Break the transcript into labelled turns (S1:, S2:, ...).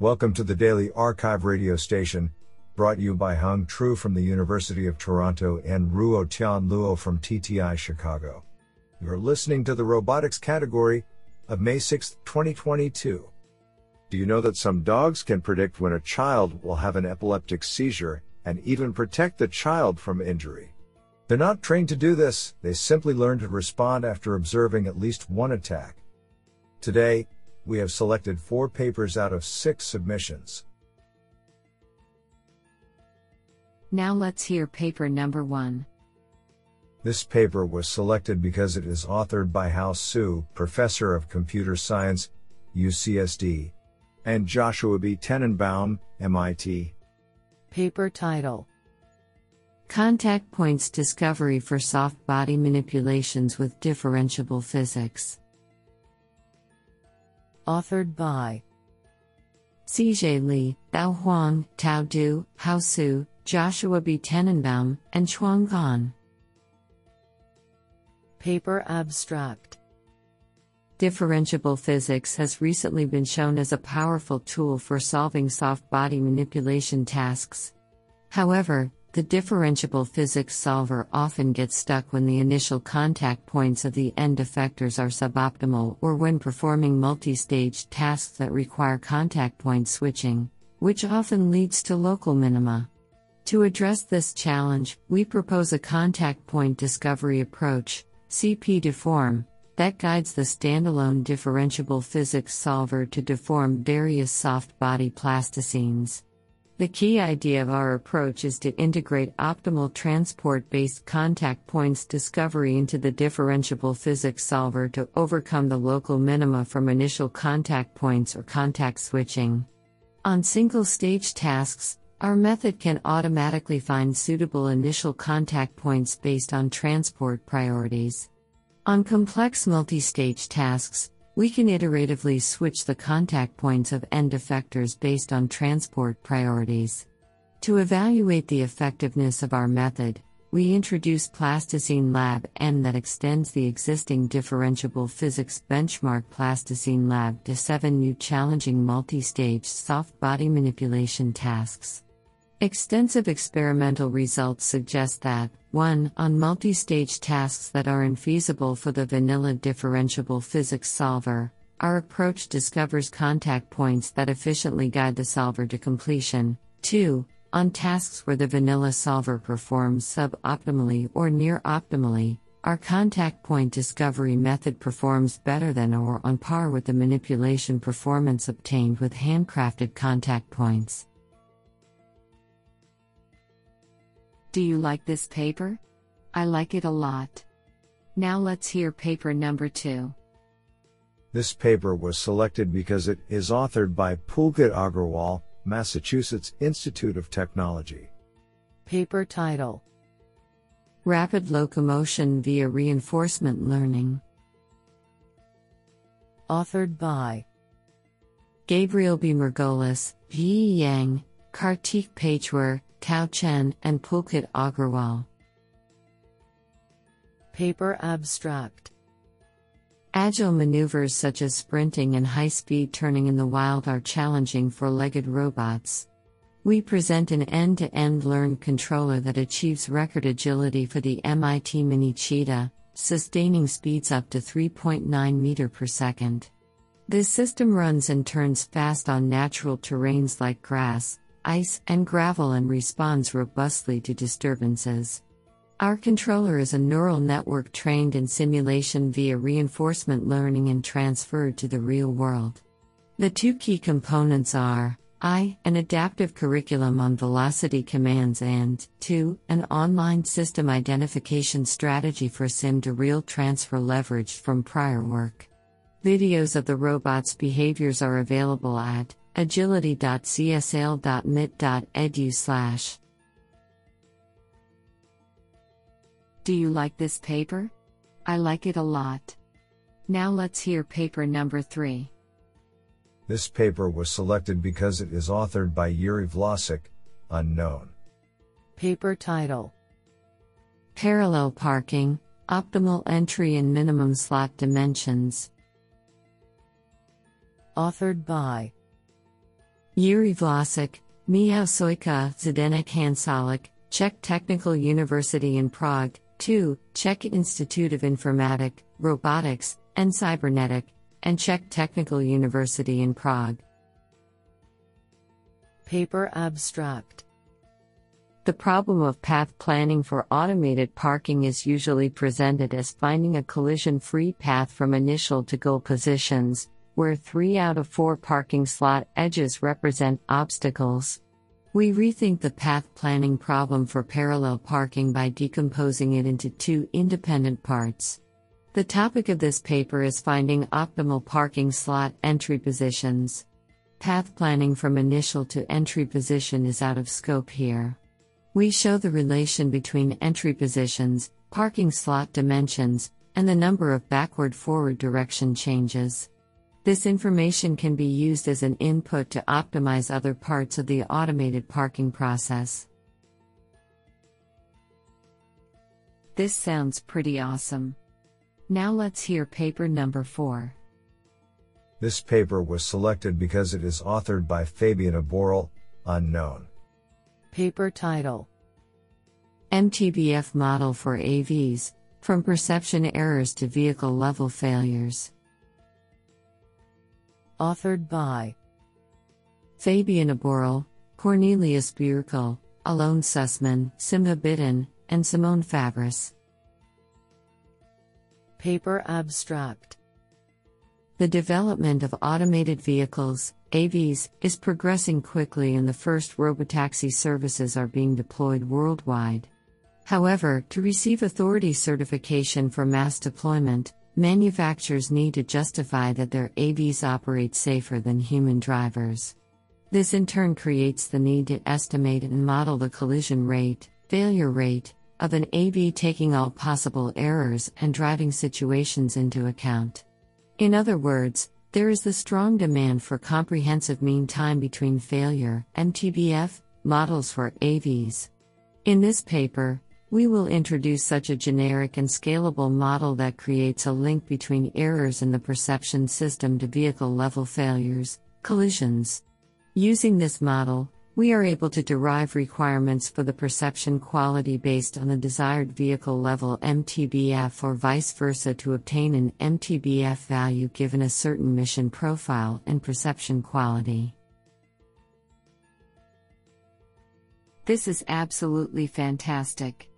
S1: Welcome to the Daily Archive radio station, brought you by Hung Tru from the University of Toronto and Ruo Tian Luo from TTI Chicago. You're listening to the robotics category of May 6, 2022. Do you know that some dogs can predict when a child will have an epileptic seizure and even protect the child from injury? They're not trained to do this, they simply learn to respond after observing at least one attack. Today, we have selected four papers out of six submissions.
S2: Now let's hear paper number one.
S1: This paper was selected because it is authored by Hao Su, Professor of Computer Science, UCSD, and Joshua B. Tenenbaum, MIT.
S2: Paper title Contact Points Discovery for Soft Body Manipulations with Differentiable Physics authored by Sizhe Li, Zhiao Huang, Tao Du, Hao Su, Joshua B. Tenenbaum, and Chuang Gan. Paper Abstract Differentiable physics has recently been shown as a powerful tool for solving soft body manipulation tasks. However, the differentiable physics solver often gets stuck when the initial contact points of the end effectors are suboptimal or when performing multi stage tasks that require contact point switching, which often leads to local minima. To address this challenge, we propose a contact point discovery approach, CPDeform, that guides the standalone differentiable physics solver to deform various soft body plasticines. The key idea of our approach is to integrate optimal transport based contact points discovery into the differentiable physics solver to overcome the local minima from initial contact points or contact switching. On single stage tasks, our method can automatically find suitable initial contact points based on transport priorities. On complex multi stage tasks, we can iteratively switch the contact points of end effectors based on transport priorities. To evaluate the effectiveness of our method, we introduce Plasticine Lab M that extends the existing differentiable physics benchmark Plasticine Lab to seven new challenging multi stage soft body manipulation tasks. Extensive experimental results suggest that, 1. On multi stage tasks that are infeasible for the vanilla differentiable physics solver, our approach discovers contact points that efficiently guide the solver to completion. 2. On tasks where the vanilla solver performs suboptimally or near optimally, our contact point discovery method performs better than or on par with the manipulation performance obtained with handcrafted contact points. Do you like this paper? I like it a lot. Now let's hear paper number two.
S1: This paper was selected because it is authored by Pulkit Agrawal, Massachusetts Institute of Technology.
S2: Paper title Rapid Locomotion via Reinforcement Learning. Authored by Gabriel B. Margolis, Yi Yang, Kartik Paigwar, Tao Chen, and Pulkit Agrawal. Paper Abstract Agile maneuvers such as sprinting and high speed turning in the wild are challenging for legged robots. We present an end to end learned controller that achieves record agility for the MIT Mini Cheetah, sustaining speeds up to 3.9 meter per second. This system runs and turns fast on natural terrains like grass, ice, and gravel and responds robustly to disturbances. Our controller is a neural network trained in simulation via reinforcement learning and transferred to the real world. The two key components are I, an adaptive curriculum on velocity commands, and 2, an online system identification strategy for sim to real transfer leveraged from prior work. Videos of the robot's behaviors are available at agility.csl.mit.edu slash. Do you like this paper? I like it a lot. Now let's hear paper number 3.
S1: This paper was selected because it is authored by Jiří Vlasák, unknown.
S2: Paper title Parallel Parking Optimal Entry and Minimum Slot Dimensions. Authored by Jiří Vlasák, Michał Sojka, Zdenek Hanzálek, Czech Technical University in Prague, 2, Czech Institute of Informatic, Robotics, and Cybernetic, and Czech Technical University in Prague. Paper Abstract The problem of path planning for automated parking is usually presented as finding a collision free path from initial to goal positions, where three out of four parking slot edges represent obstacles. We rethink the path planning problem for parallel parking by decomposing it into two independent parts. The topic of this paper is finding optimal parking slot entry positions. Path planning from initial to entry position is out of scope here. We show the relation between entry positions, parking slot dimensions, and the number of backward forward direction changes. This information can be used as an input to optimize other parts of the automated parking process. This sounds pretty awesome. Now let's hear paper number 4.
S1: This paper was selected because it is authored by Fabian Oboril, unknown.
S2: Paper title MTBF Model for AVs From Perception Errors to Vehicle Level Failures. Authored by Fabian Oboril, Cornelius Buerkle, Alon Sussmann, Simcha Bitton, and Simone Fabris. Paper Abstract The development of automated vehicles, AVs, is progressing quickly and the first robotaxi services are being deployed worldwide. However, to receive authority certification for mass deployment, manufacturers need to justify that their AVs operate safer than human drivers. This in turn creates the need to estimate and model the collision rate, failure rate, of an AV taking all possible errors and driving situations into account. In other words, there is the strong demand for comprehensive mean time between failure MTBF models for AVs. In this paper, we will introduce such a generic and scalable model that creates a link between errors in the perception system to vehicle level failures, collisions. Using this model, we are able to derive requirements for the perception quality based on the desired vehicle level MTBF or vice versa to obtain an MTBF value given a certain mission profile and perception quality. This is absolutely fantastic.